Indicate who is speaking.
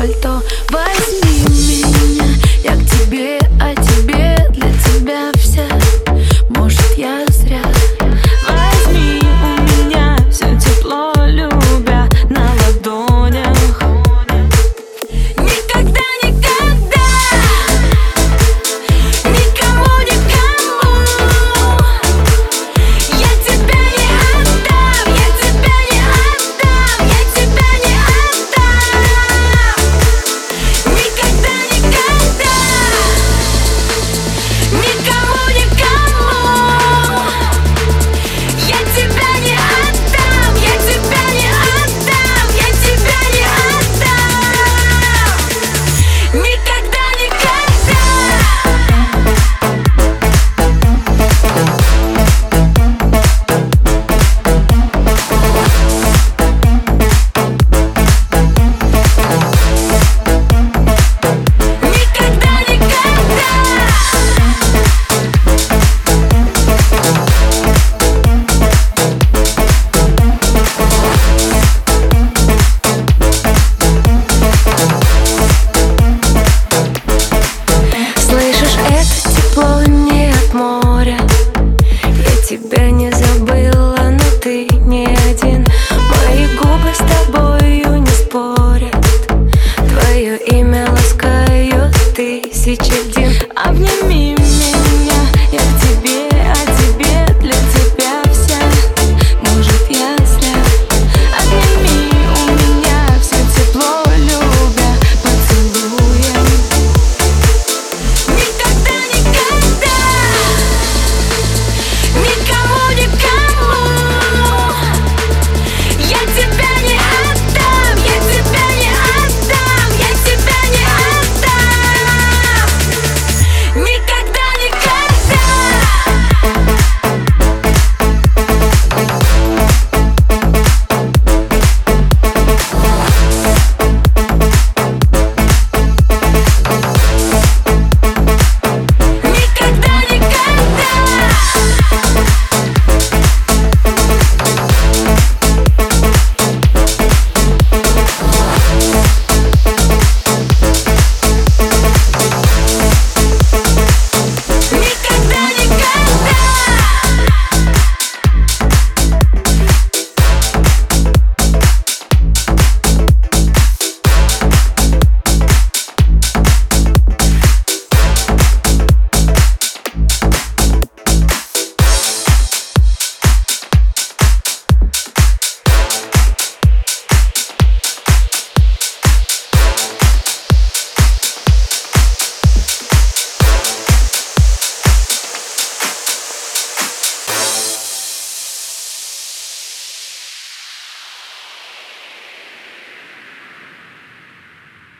Speaker 1: пальто. Возьми меня, я к тебе, а тебе для тебя вся Может я зря. Твое имя ласкаю тысячи дней